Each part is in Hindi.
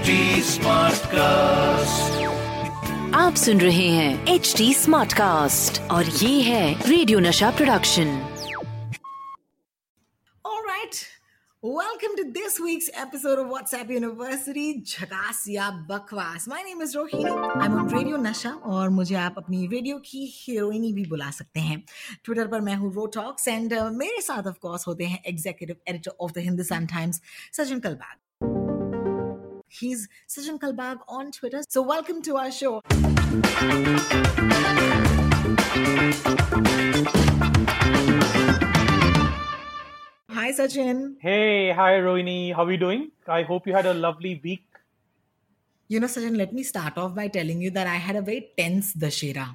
HD Smartcast. आप सुन रहे हैं एच डी स्मार्ट कास्ट और ये है radio Nasha production All right. Welcome to this week's episode of WhatsApp University, झकास या बकवास. My name is Rohini. I'm on Radio Nasha और मुझे आप अपनी रेडियो की हीरोइनी भी बुला सकते हैं. ट्विटर पर मैं हूँ रोटॉक्स एंड मेरे साथ ऑफ़ कोर्स होते हैं executive editor of the Hindustan Times Sachin Kalbag. He's Sajan Kalbag on Twitter. So welcome to our show. Hi Sachin. Hey, hi Rohini. How are you doing? I hope you had a lovely week. You know, Sachin, let me start off by telling you that I had a very tense Dussehra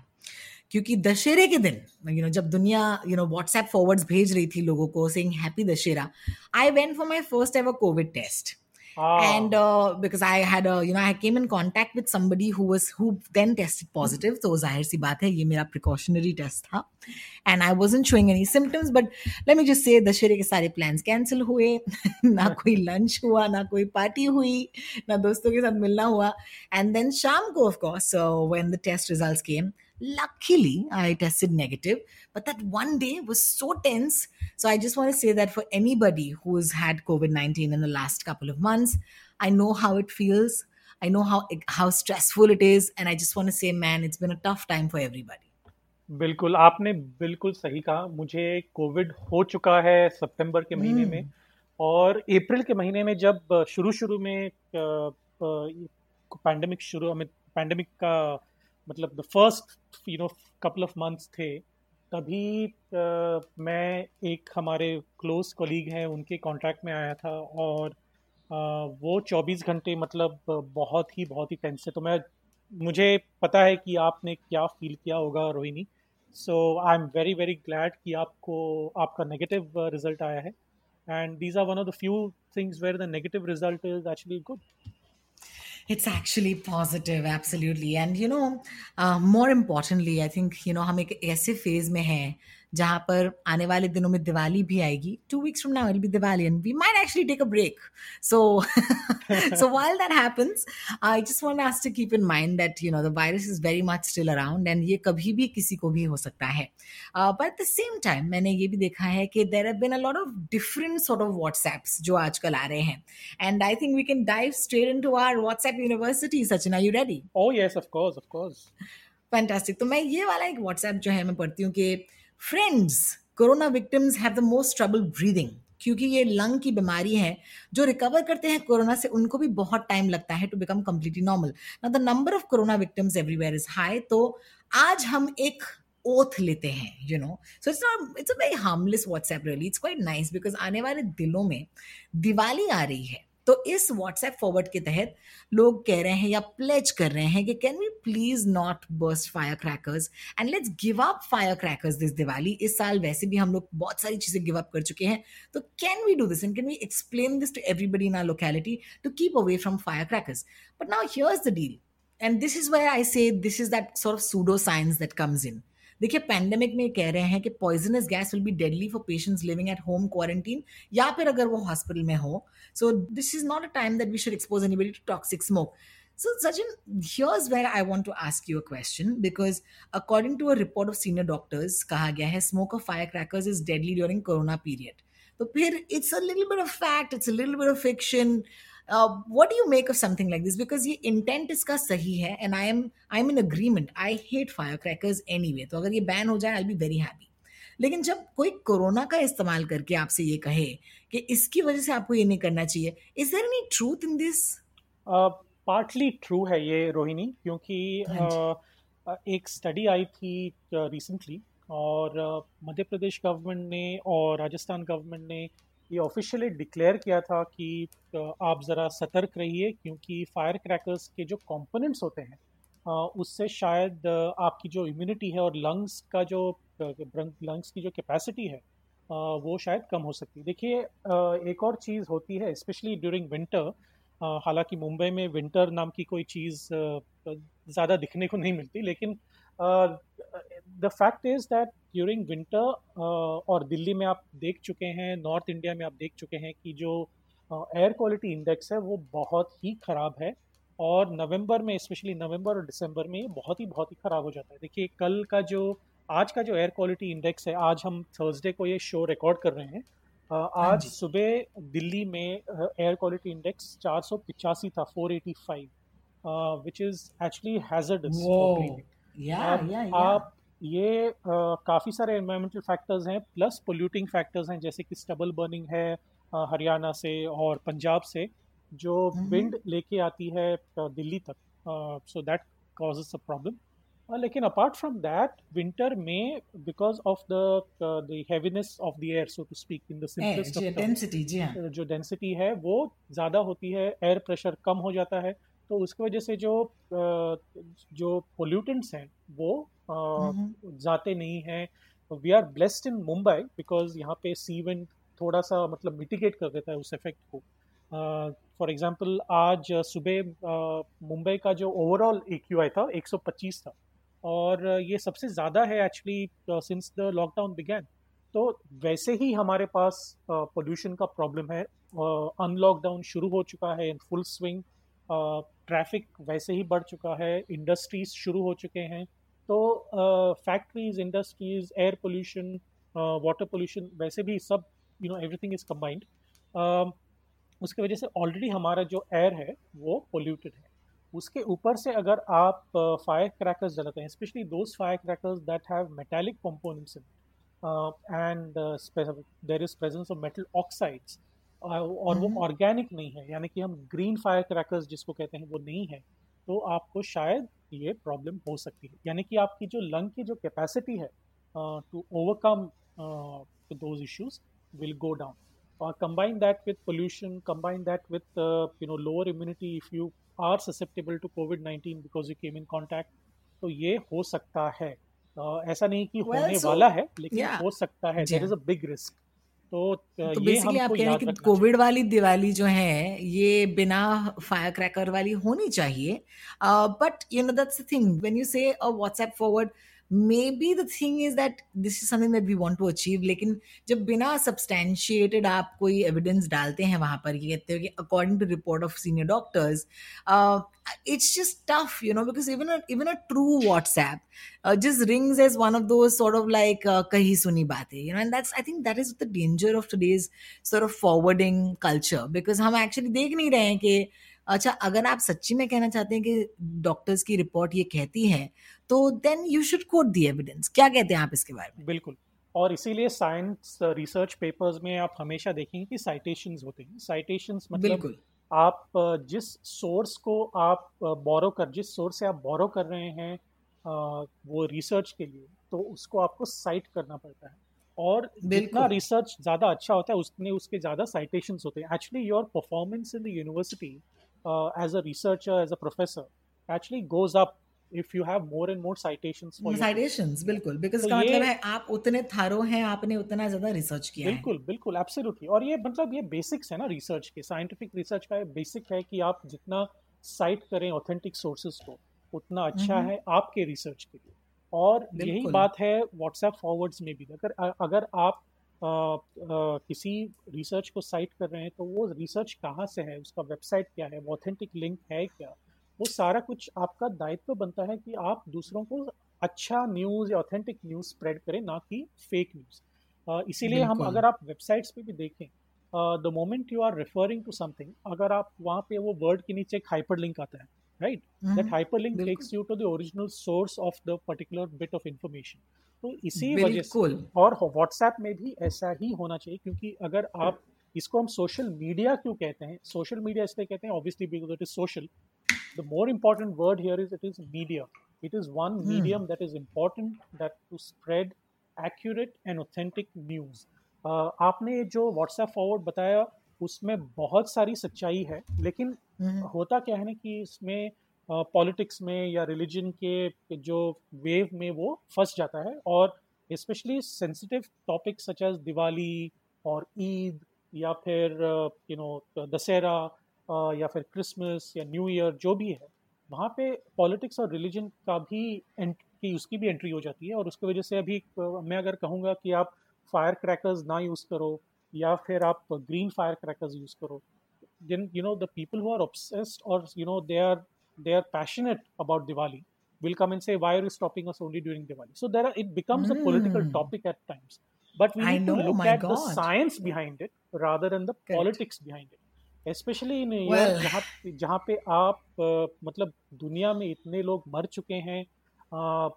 क्योंकि दशहरे के दिन यू नो जब दुनिया यू नो व्हाट्सएप फॉरवर्ड्स भेज रही थी लोगों को saying happy Dussehra I went for my first ever Covid test Ah, and uh, because I had a you know I came in contact with somebody who was who then tested positive तो जाहिर सी बात है ये मेरा precautionary test था and I wasn't showing any symptoms but let me just say दशहरे के सारे plans cancel हुए ना कोई lunch हुआ ना कोई party हुई ना दोस्तों के साथ मिलना हुआ and then शाम को of course so when the test results came luckily I tested negative but that one day was so tense so I just want to say that for anybody who's had COVID 19 in the last couple of months, I know how it feels. I know how how stressful it is, and I just want to say, man, it's been a tough time for everybody. बिल्कुल आपने बिल्कुल सही कहा मुझे कोविड हो चुका है सितंबर के महीने में और अप्रैल के महीने में जब शुरू शुरू में पैंडेमिक शुरू में पैंडेमिक का मतलब the first you know couple of months थे तभी अ, मैं एक हमारे क्लोज कोलीग हैं उनके कॉन्ट्रैक्ट में आया था और अ, वो 24 घंटे मतलब बहुत ही बहुत ही टेंस है तो मैं मुझे पता है कि आपने क्या फील किया होगा Rohini. So I am very very glad कि आपको आपका नेगेटिव रिज़ल्ट आया है। And these are one of the few things where the negative result is actually good It's actually positive, absolutely. And you know, uh, more importantly, I think you know हम एक ऐसे फेज में हैं जहाँ पर आने वाले दिनों में दिवाली भी आएगी। Two weeks from now be Diwali and we might actually take a break so so while that happens I just want us to keep in mind that you know the virus is very much still around and ये कभी भी किसी को भी हो सकता है। बट द सेम टाइम मैंने ये भी देखा है कि there have been a lot of different sort of WhatsApps जो आजकल आ रहे हैं। And I think we can dive straight in to WhatsApp university Sachin I you ready oh yes of course of course fantastic तो मैं ये वाला एक व्हाट्सएप जो है मैं पढ़ती हूँ कि friends corona victims have the most trouble breathing क्योंकि ये लंग की बीमारी है, जो रिकवर करते हैं कोरोना से, उनको भी बहुत टाइम लगता है टू बिकम कम्प्लीटली नॉर्मल ना the number of corona victims everywhere is high तो आज हम एक ओथ लेते हैं you know so it's not it's a very harmless WhatsApp really it's quite nice because आने वाले दिनों में दिवाली आ रही है तो इस व्हाट्सएप फॉरवर्ड के तहत लोग कह रहे हैं या प्लेज कर रहे हैं कि can we please not burst fire crackers and let's give up fire crackers this Diwali इस साल वैसे भी हम लोग बहुत सारी चीज़ें गिव अप कर चुके हैं। तो can we do this and can we explain this to everybody in our locality to keep away from fire crackers but now here's the deal and this is where I say this is that sort of pseudo science that comes in देखिए पैंडेमिक में कह रहे हैं कि poisonous gas will be deadly for patients living at home quarantine या फिर अगर वो हॉस्पिटल में हो so this is not a time that we should expose anybody to toxic smoke So, Sachin, here's where I want to ask you a question because according to a report of senior doctors, कहा गया है smoke of firecrackers is deadly during corona period. तो फिर it's a little bit of fact, it's a little bit of fiction. Uh, what do you make of something like this? Because ये intent इसका सही है and I am I'm in agreement. I hate anyway तो अगर ये बैन हो जाए आई बी वेरी हैप्पी लेकिन जब कोई कोरोना का इस्तेमाल करके आपसे ये कहे कि इसकी वजह से आपको ये नहीं करना चाहिए is there any truth in this partly true है ये रोहिणी क्योंकि हाँ अ, एक स्टडी आई थी रिसेंटली और अ, मध्य प्रदेश गवर्नमेंट ने और राजस्थान गवर्नमेंट ने ये ऑफिशियली डिक्लेयर किया था कि आप ज़रा सतर्क रहिए क्योंकि फायर क्रैकर्स के जो कंपोनेंट्स होते हैं उससे शायद आपकी जो इम्यूनिटी है और लंग्स का जो लंग्स की जो कैपेसिटी है वो शायद कम हो सकती है। देखिए एक और चीज़ होती है स्पेशली ड्यूरिंग विंटर हालाँकि मुंबई में विंटर नाम की कोई चीज़ ज़्यादा दिखने को नहीं मिलती, लेकिन the fact is that during winter और दिल्ली में आप देख चुके हैं नॉर्थ इंडिया में आप देख चुके हैं कि जो एयर क्वालिटी इंडेक्स है वो बहुत ही ख़राब है। और नवंबर में स्पेशली नवंबर और दिसंबर में ये बहुत ही बहुत ही ख़राब हो जाता है। देखिए कल का जो आज का जो एयर क्वालिटी इंडेक्स है आज हम थर्सडे को ये शो रिकॉर्ड कर रहे हैं। हाँ आज सुबह दिल्ली में एयर क्वालिटी इंडेक्स चार सौ पिचासी था 485 विच इज़ एक्चुअली हैजर्डस आप ये uh, काफ़ी सारे एनवायरमेंटल फैक्टर्स हैं प्लस पोल्यूटिंग फैक्टर्स हैं जैसे कि स्टबल बर्निंग है हरियाणा से और पंजाब से जो विंड लेके आती है दिल्ली तक। So that causes a problem लेकिन अपार्ट फ्रॉम दैट विंटर में because of the the heaviness of the air so to speak in the density जो डेंसिटी है वो ज़्यादा होती है एयर प्रेशर कम हो जाता है तो उसकी वजह से जो जो पोल्यूटेंट्स हैं वो जाते नहीं हैं। We are blessed in Mumbai because यहाँ पे सी विंड थोड़ा सा मतलब मिटिगेट कर देता है उस इफ़ेक्ट को। फॉर uh, एग्जांपल आज सुबह मुंबई का जो ओवरऑल ए क्यू आई था 125 था। और ये सबसे ज़्यादा है actually since the lockdown began तो वैसे ही हमारे पास पोल्यूशन uh, का प्रॉब्लम है। अनलॉकडाउन शुरू हो चुका है इन फुल स्विंग ट्रैफ़िक वैसे ही बढ़ चुका है इंडस्ट्रीज़ शुरू हो चुके हैं। तो factories industries air pollution water pollution वैसे भी सब you know everything is combined उसकी वजह से ऑलरेडी हमारा जो एयर है, वो पोल्यूटेड है। उसके ऊपर से अगर आप फायर क्रैकर्स जलाते हैं specially those fire crackers that have metallic components in and there is presence of metal oxides और वो हम्म। ऑर्गेनिक नहीं है यानी कि हम ग्रीन फायर क्रैकर्स जिसको कहते हैं वो नहीं है तो आपको शायद ये प्रॉब्लम हो सकती है। यानी कि आपकी जो लंग की जो कैपेसिटी है to overcome those issues will go down और combine that with pollution combine that with you know lower immunity if you are susceptible to COVID nineteen because you came in contact तो ये हो सकता है। ऐसा नहीं कि होने वाला है लेकिन हो सकता है। That is a big risk तो, तो बेसिकली आप कह रहे हैं कि कोविड वाली दिवाली जो है ये बिना फायर क्रैकर वाली होनी चाहिए। But you know that's the thing when you say a WhatsApp forward may be the thing is that this is something that we want to achieve लेकिन जब बिना सब्सटैंशिएटेड आप कोई एविडेंस डालते हैं वहाँ पर, ये कहते हो कि according to report of senior doctors it's just tough you know because even even a true WhatsApp जिस rings as one of those sort of like कही सुनी बातें you know and I think that is the danger of today's sort of forwarding culture because हम एक्चुअली देख नहीं रहे हैं कि अच्छा अगर आप सच्ची में कहना चाहते हैं कि डॉक्टर्स की रिपोर्ट ये कहती है तो then you should quote the evidence क्या कहते हैं आप इसके बारे में? बिल्कुल। और इसीलिए साइंस रिसर्च पेपर्स में आप हमेशा देखेंगे कि साइटेशंस होते हैं। साइटेशंस मतलब आप uh, जिस सोर्स को आप बोरो uh, कर जिस सोर्स से आप बोरो कर रहे हैं uh, वो रिसर्च के लिए तो उसको आपको साइट करना पड़ता है। और जितना रिसर्च ज़्यादा अच्छा होता है उसने उसके ज़्यादा साइटेशंस होते हैं। Actually your performance in the university as a researcher as a professor actually goes goes you have more and more citations for citations बिल्कुल because तो का मतलब है आप उतने थारो हैं आपने उतना ज़्यादा रिसर्च किया बिल्कुल है. बिल्कुल एब्सोल्युटली और ये मतलब ये बेसिक्स है ना रिसर्च के साइंटिफिक रिसर्च का बेसिक है कि आप जितना साइट करें ऑथेंटिक सोर्सेज को उतना अच्छा है आपके रिसर्च के लिए। और यही बात है व्हाट्सएप फॉरवर्ड्स में भी। अगर अगर आप किसी रिसर्च को साइट कर रहे हैं तो वो रिसर्च कहाँ से है उसका वेबसाइट क्या है वो ऑथेंटिक लिंक है क्या? वो सारा कुछ आपका दायित्व तो बनता है कि आप दूसरों को अच्छा न्यूज़ या ऑथेंटिक न्यूज़ स्प्रेड करें ना कि फेक न्यूज़ इसीलिए हम अगर आप वेबसाइट्स पे भी देखें the moment you are referring to something अगर आप वहाँ पे वो वर्ड के नीचे एक हाइपर लिंक आता है right that hyperlink takes you to the original source of the particular bit of information तो इसी वजह से और व्हाट्सएप में भी ऐसा ही होना चाहिए क्योंकि अगर आप इसको हम सोशल मीडिया क्यों कहते हैं? सोशल मीडिया इसलिए कहते हैं obviously because it is social the more important word here is it is media it is one medium that is important that to spread accurate and authentic news आपने जो व्हाट्सएप फॉरवर्ड बताया उसमें बहुत सारी सच्चाई है लेकिन हम्म। होता क्या है ना कि इसमें पॉलिटिक्स में या रिलीजन के जो वेव में वो फंस जाता है और specially sensitive topic such as Diwali और ईद या फिर यू नो दशहरा या फिर क्रिसमस या न्यू ईयर जो भी है वहाँ पे पॉलिटिक्स और रिलीजन का भी की उसकी भी एंट्री हो जाती है और उसकी वजह से अभी मैं अगर कहूँगा कि आप फायर क्रैकर्स ना यूज़ करो या फिर आप ग्रीन फायर क्रैकर्स यूज़ करो then you know the people who are obsessed और you know they are they are passionate about Diwali will come and say why are is stopping us only during Diwali? So there it becomes a political topic at times but we need to look at the science behind it rather than the politics behind it specially in well, जहाँ जहाँ पे आप आ, मतलब दुनिया में इतने लोग मर चुके हैं आ,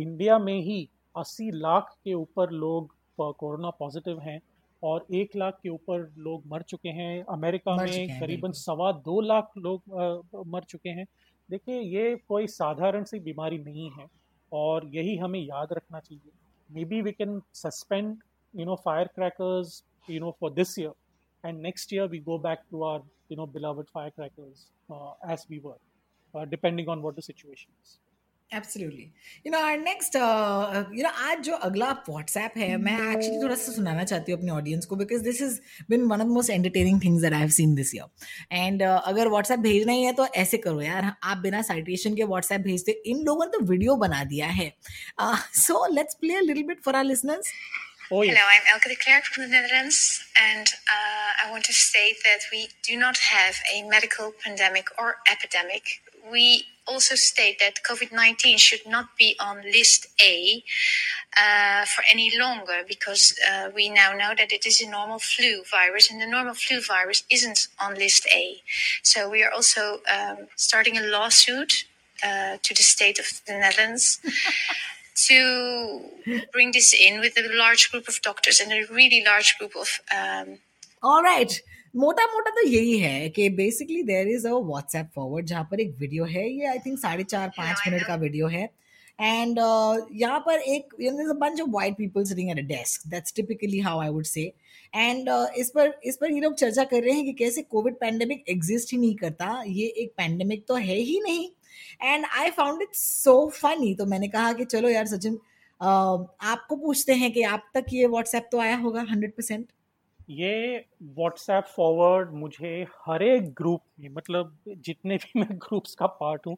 इंडिया में ही 80 लाख के ऊपर लोग कोरोना पॉजिटिव हैं और एक लाख के ऊपर लोग मर चुके हैं। अमेरिका में करीबन सवा दो लाख लोग आ, मर चुके हैं। देखिए ये कोई साधारण सी बीमारी नहीं है और यही हमें याद रखना चाहिए। Maybe we can suspend you know fire crackers you know for this year and next year we go back to our you know beloved firecrackers uh, as we were uh, depending on what the situation is. Absolutely you know are next you know आज जो अगला व्हाट्सएप है मैं एक्चुअली थोड़ा सा सुनाना चाहती हूँ अपने ऑडियंस को because this is been one of the most entertaining things that I have seen this year and अगर व्हाट्सएप भेजना ही है तो ऐसे करो यार आप बिना साइटेशन के व्हाट्सएप भेजते इन लोगों ने तो वीडियो बना दिया है। So let's play a little bit for our listeners Oh, yeah. Hello, I'm Elke de Klerk from the Netherlands, and uh, I want to state that we do not have a medical pandemic or epidemic. We also state that COVID 19 should not be on list A uh, for any longer because uh, we now know that it is a normal flu virus, and the normal flu virus isn't on list A. So we are also um, starting a lawsuit uh, to the state of the Netherlands. to bring this in with a large group of doctors and a really large group of um, all right. मोटा मोटा तो यही है कि basically there is a WhatsApp forward जहाँ पर एक वीडियो है। ये आई थिंक साढ़े चार पाँच मिनट का वीडियो है। एंड uh, यहाँ पर एक bunch of white people sitting at a desk that's typically how I would say and इस पर इस पर ये लोग चर्चा कर रहे हैं कि कैसे कोविड पैंडेमिक एग्जिस्ट ही नहीं करता। ये एक पैंडेमिक तो है ही नहीं। And I found it so funny तो मैंने कहा कि चलो यार सचिन आपको पूछते हैं कि आप तक ये व्हाट्सएप तो आया होगा हंड्रेड परसेंट ये व्हाट्सएप फॉरवर्ड मुझे हर एक ग्रुप में मतलब जितने भी मैं ग्रुप्स का पार्ट हूँ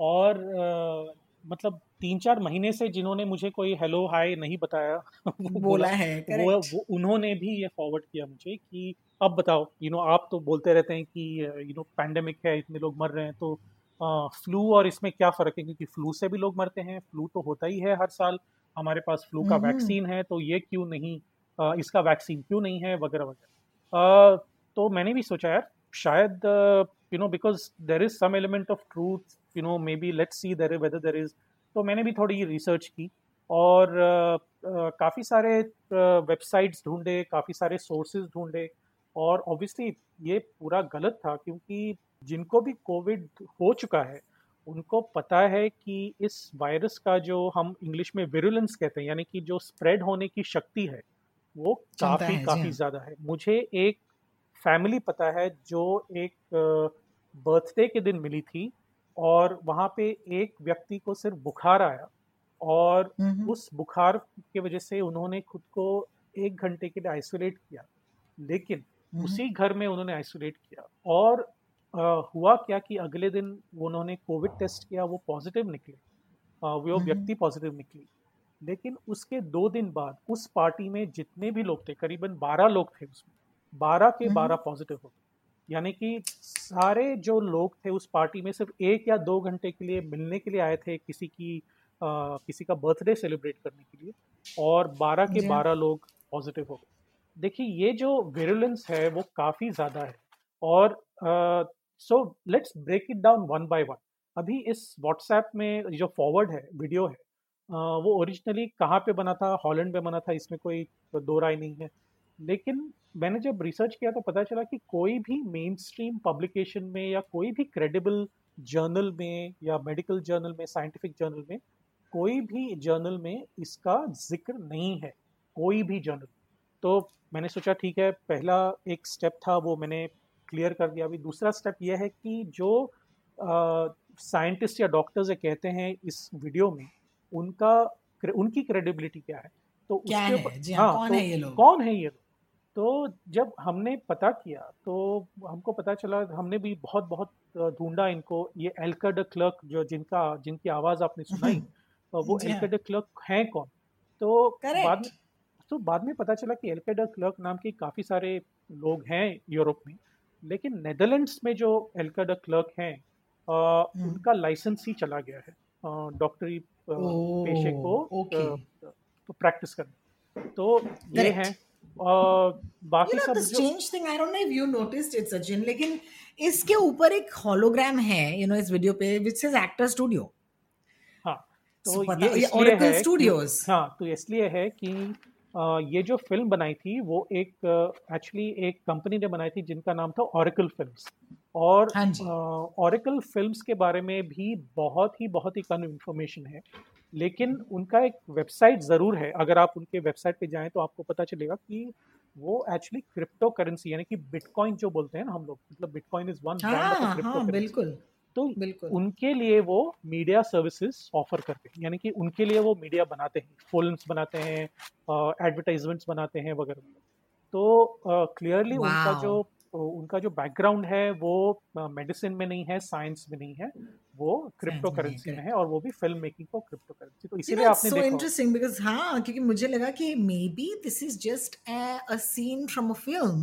और आ, मतलब तीन चार महीने से जिन्होंने मुझे कोई हेलो हाय नहीं बताया वो बोला है वो, वो उन्होंने भी ये फॉरवर्ड किया मुझे कि अब बताओ यू you नो know, आप तो बोलते रहते हैं कि यू नो पैंडेमिक है इतने लोग मर रहे हैं तो फ्लू और इसमें क्या फ़र्क है? क्योंकि फ्लू से भी लोग मरते हैं फ्लू तो होता ही है हर साल। हमारे पास फ्लू का वैक्सीन है तो ये क्यों नहीं आ, इसका वैक्सीन क्यों नहीं है वगैरह वगैरह। तो मैंने भी सोचा यार शायद you know because there is some element of truth you know maybe let's see there whether there is तो मैंने भी थोड़ी रिसर्च की और uh, uh, काफ़ी सारे वेबसाइट्स ढूंढे काफ़ी सारे सोर्सेज ढूंढे और ऑब्वियसली ये पूरा गलत था क्योंकि जिनको भी कोविड हो चुका है उनको पता है कि इस वायरस का जो हम इंग्लिश में विरुलेंस कहते हैं यानी कि जो स्प्रेड होने की शक्ति है वो काफ़ी काफ़ी ज़्यादा है। मुझे एक फैमिली पता है जो एक बर्थडे के दिन मिली थी और वहाँ पे एक व्यक्ति को सिर्फ़ बुखार आया और उस बुखार की वजह से उन्होंने खुद को एक घंटे के लिए आइसोलेट किया। लेकिन उसी घर में उन्होंने आइसोलेट किया। और आ, हुआ क्या कि अगले दिन उन्होंने कोविड टेस्ट किया वो पॉजिटिव निकले। वो व्यक्ति पॉजिटिव निकली। लेकिन उसके दो दिन बाद उस पार्टी में जितने भी लोग थे करीबन बारह लोग थे उसमें बारह के बारह पॉजिटिव हो गए। यानी कि सारे जो लोग थे उस पार्टी में सिर्फ़ एक या दो घंटे के लिए मिलने के लिए आए थे किसी की आ, किसी का बर्थडे सेलिब्रेट करने के लिए। और बारह के बारह लोग पॉजिटिव हो गए। देखिए, ये जो वेरुलेंस है, वो काफ़ी ज़्यादा है। और so let's break it down one by one अभी इस व्हाट्सएप में जो फॉरवर्ड है वीडियो है वो ओरिजिनली कहाँ पे बना था? हॉलैंड में बना था, इसमें कोई दो राय नहीं है। लेकिन मैंने जब रिसर्च किया तो पता चला कि कोई भी मेन स्ट्रीम पब्लिकेशन में या कोई भी क्रेडिबल जर्नल में या मेडिकल जर्नल में साइंटिफिक जर्नल में कोई भी जर्नल में इसका ज़िक्र नहीं है। कोई भी जर्नल तो मैंने सोचा ठीक है पहला एक स्टेप था वो मैंने क्लियर कर दिया। अभी दूसरा स्टेप यह है कि जो साइंटिस्ट या डॉक्टर्स कहते हैं इस वीडियो में उनका उनकी क्रेडिबिलिटी क्या है? तो क्या उसके है? हाँ, कौन तो, है ये लोग? कौन है ये लोग? तो जब हमने पता किया तो हमको पता चला हमने भी बहुत बहुत ढूंढा इनको। ये एल्कर क्लर्क जो जिनका जिनकी आवाज़ आपने सुनाई तो वो एल्कर क्लर्क हैं कौन? तो बाद में तो बाद में पता चला कि एल्कर क्लर्क नाम के काफ़ी सारे लोग हैं यूरोप में लेकिन नेदरलैंड्स में जो एल्का द क्लर्क हैं हम्म। उनका लाइसेंस ही चला गया है डॉक्टरी पेशे को तो प्रैक्टिस करने तो ये. है बाकी सब लेकिन इसके ऊपर एक hologram है, you know, इस वीडियो पे, says actor studio. हाँ तो ये ये इसलिए है कि- हाँ तो इसलिए है कि अ, ये जो फ़िल्म बनाई थी वो एक एक्चुअली एक कंपनी ने बनाई थी जिनका नाम था ओरिकल फिल्म्स और हाँ जी। ओरिकल फिल्म्स के बारे में भी बहुत ही बहुत ही कम इंफॉर्मेशन है. लेकिन उनका एक वेबसाइट ज़रूर है. अगर आप उनके वेबसाइट पे जाएँ तो आपको पता चलेगा कि वो एक्चुअली क्रिप्टो करेंसी यानी कि बिटकॉइन जो बोलते हैं ना हम लोग मतलब बिटकॉइन इज़ वन हाँ हाँ बिल्कुल। तो उनके लिए वो मीडिया सर्विसेज़ ऑफ़र करते हैं। यानी कि उनके लिए वो मीडिया बनाते हैं। फिल्म्स बनाते हैं एडवर्टाइजमेंट्स बनाते हैं वगैरह। तो क्लियरली उनका Wow. जो उनका जो बैकग्राउंड है वो मेडिसिन में नहीं है साइंस में नहीं है। वो क्रिप्टो में करेंसी में है और वो भी फ़िल्म मेकिंग को क्रिप्टो करेंसी तो इसीलिए आपने होगा। interesting because हाँ क्योंकि मुझे लगा कि maybe this is just a, a scene from a film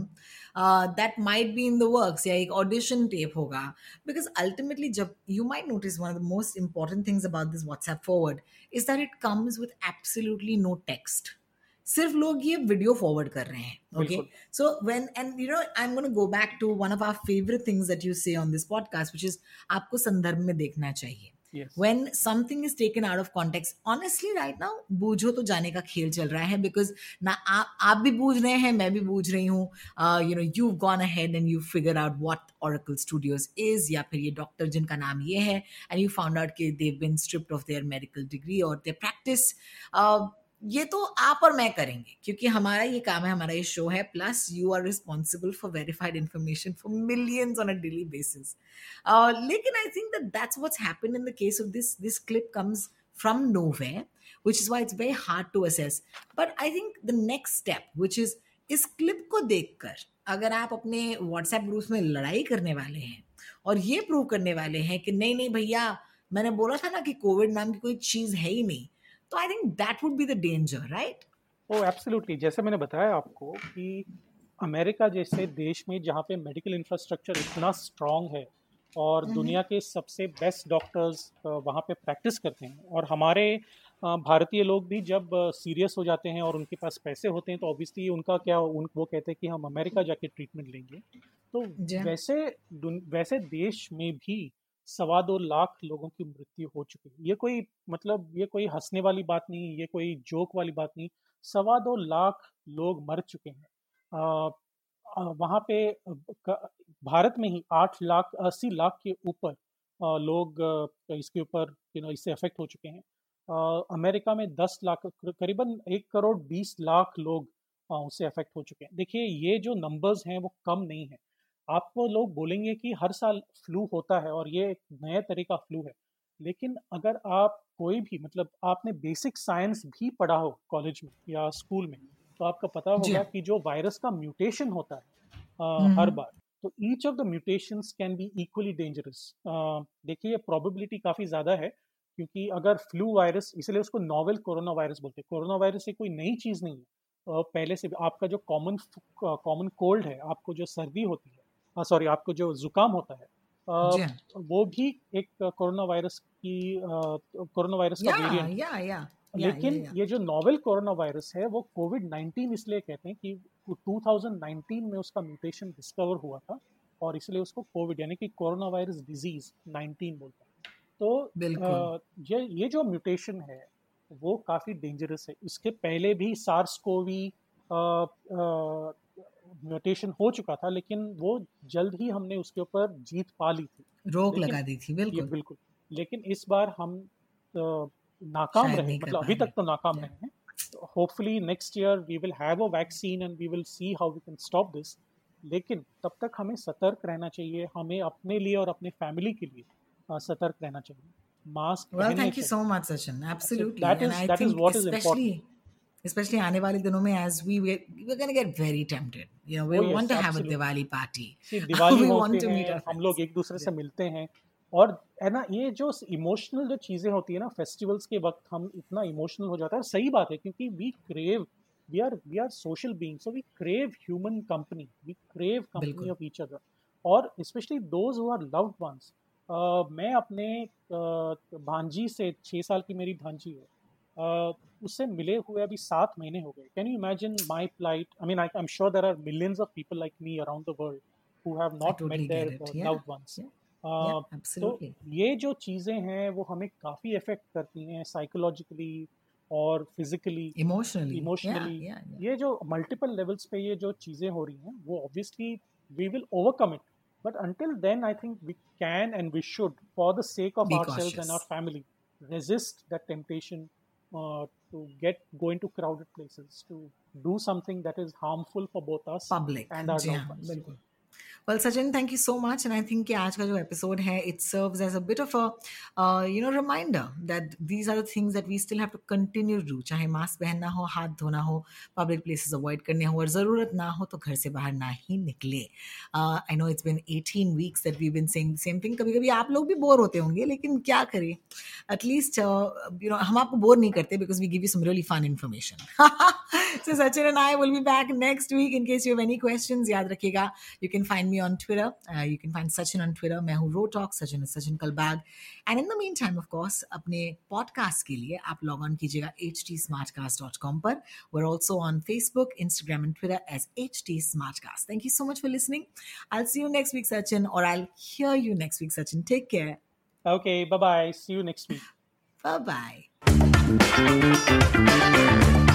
that might be in the works या एक ऑडिशन टेप होगा. बिकॉज़ अल्टीमेटली जब you might notice one of the most important things about this WhatsApp forward is that it comes with absolutely no text सिर्फ़ लोग ये वीडियो फॉरवर्ड कर रहे हैं okay so when and you know I am go back to one of our favourite things that you say on this podcast which is आपको संदर्भ में देखना चाहिए। Yes. when something is taken out of context honestly right now बूझो तो जाने का खेल चल रहा है because ना आप आप भी बूझ रहे हैं मैं भी बूझ रही हूँ uh, you know you've gone ahead and you figure out what Oracle Studios is या फिर ये डॉक्टर जिनका नाम ये है and you found out कि they've been stripped of their medical degree or their practice uh, ये तो आप और मैं करेंगे, क्योंकि हमारा ये काम है, हमारा ये शो है plus you are responsible for verified information for millions on a daily basis लेकिन I think that that's what's happened in the case of this this clip comes from nowhere which is why it's very hard to assess. But i think the next step, which is इस क्लिप को देखकर अगर आप अपने व्हाट्सएप ग्रुप्स में लड़ाई करने वाले हैं और ये प्रूव करने वाले हैं कि नहीं नहीं भैया, मैंने बोला था ना कि कोविड नाम की कोई चीज़ है ही नहीं तो I think that would be the danger right oh absolutely जैसे मैंने बताया आपको कि अमेरिका जैसे देश में जहाँ पे मेडिकल इंफ्रास्ट्रक्चर इतना स्ट्रांग है और दुनिया के सबसे बेस्ट डॉक्टर्स वहाँ पे प्रैक्टिस करते हैं और हमारे भारतीय लोग भी जब सीरियस हो जाते हैं और उनके पास पैसे होते हैं तो ऑब्वियसली उनका क्या उन वो कहते हैं कि हम अमेरिका जाके ट्रीटमेंट लेंगे। तो वैसे वैसे देश में भी सवा दो लाख लोगों की मृत्यु हो चुकी है। ये कोई मतलब ये कोई हंसने वाली बात नहीं ये कोई जोक वाली बात नहीं। सवा दो लाख लोग मर चुके हैं। वहाँ पे भारत में ही आठ लाख, अस्सी लाख के ऊपर लोग इसके ऊपर यू नो इससे अफेक्ट हो चुके हैं। अमेरिका में दस लाख करीबन एक करोड़ बीस लाख लोग उससे अफेक्ट हो चुके हैं। देखिए, ये जो नंबर्स हैं वो कम नहीं है। आपको लोग बोलेंगे कि हर साल फ्लू होता है और ये एक नए तरह का फ्लू है। लेकिन अगर आप कोई भी मतलब आपने बेसिक साइंस भी पढ़ा हो कॉलेज में या स्कूल में तो आपका पता होगा कि जो वायरस का म्यूटेशन होता है अ, हम्म। हर बार तो each of the mutation can be equally dangerous देखिए ये प्रोबेबिलिटी काफ़ी ज़्यादा है क्योंकि अगर फ्लू वायरस इसलिए उसको नोवेल कोरोना वायरस बोलते हैं। कोरोना वायरस ये कोई नई चीज़ नहीं है पहले से आपका जो कॉमन कॉमन कोल्ड है आपको जो सर्दी होती है सॉरी आपको जो जुकाम होता है अ, वो भी एक कोरोना वायरस की कोरोना वायरस का या वेरिएंट या या लेकिन ये जो नोवेल कोरोना वायरस है वो कोविड 19 इसलिए कहते हैं कि 2019 में उसका म्यूटेशन डिस्कवर हुआ था और इसलिए उसको कोविड यानी कि कोरोना वायरस डिज़ीज़ 19 बोलते हैं। तो। ये ये जो म्यूटेशन है वो काफ़ी डेंजरस है। इसके पहले भी सार्स कोवी म्यूटेशन हो चुका था लेकिन वो जल्द ही हमने उसके ऊपर जीत पा ली थी। रोक लगा दी थी बिल्कुल। बिल्कुल। लेकिन इस बार हम अ, नाकाम रहे मतलब अभी तक तो नाकाम रहे हैं। Hopefully next year we will have a vaccine and we will see how we can stop this लेकिन तब तक हमें सतर्क रहना चाहिए हमें अपने लिए और अपने फैमिली के लिए सतर्क रहना चाहिए। Mask Well, thank you so much, Sachin. Absolutely. that and is- I that is think is especially आने वाले दिनों में as we we're, we're going to get very tempted. You know, we Oh, yes, want to have a. Diwali party. See, Diwali We want to meet हम लोग. एक दूसरे से मिलते हैं और है ना ये जो इमोशनल जो चीज़ें होती है ना फेस्टिवल्स के वक्त हम इतना इमोशनल हो जाता है सही बात है क्योंकि we crave we are we are social being so we crave human company we crave company of each other और specially those who are loved ones मैं अपने uh, भांजी से छः साल की मेरी भांजी है उससे मिले हुए अभी सात महीने हो गए। Can you imagine my flight I mean I am sure there are millions of people like me around the world who have not met their loved ones तो ये जो चीज़ें हैं वो हमें काफ़ी इफ़ेक्ट करती हैं साइकोलॉजिकली और फिजिकली इमोशनली इमोशनली ये जो मल्टीपल लेवल्स पे ये जो चीज़ें हो रही हैं वो obviously we will overcome it but until then I think we can and we should for the sake of ourselves cautious. and our family, resist that temptation uh, to get go into crowded places, to do something that is harmful for both us Public. and our loved ones. Well Sachin thank you so much and I think कि आज का जो एपिसोड है it serve as a bit of a you know reminder that these are the that we still have to continue do चाहे मास्क पहनना हो, हाथ धोना हो पब्लिक प्लेसेस अवॉइड करने हो, और ज़रूरत ना हो तो घर से बाहर ना ही निकले। I know it's been eighteen weeks that we been saying same thing कभी कभी आप लोग भी बोर होते होंगे, लेकिन क्या करें? एटलीस्ट यू नो हम आपको बोर नहीं करते because we give you some really fun information so Sachin and I will be back next week in case you have any questions. याद रखिएगा, you can find me on Twitter. Uh, you can find Sachin on Twitter. मैं हूँ Rotalk. Sachin is Sachin Kalbag. And in the meantime, of course, अपने podcast के लिए आप log on कीजिएगा htsmartcast.com पर. We're also on Facebook, Instagram, and Twitter as HT Smartcast. Thank you so much for listening. I'll see you next week, Sachin, or I'll hear you next week, Sachin. Take care. Okay, bye bye. See you next week. Bye bye.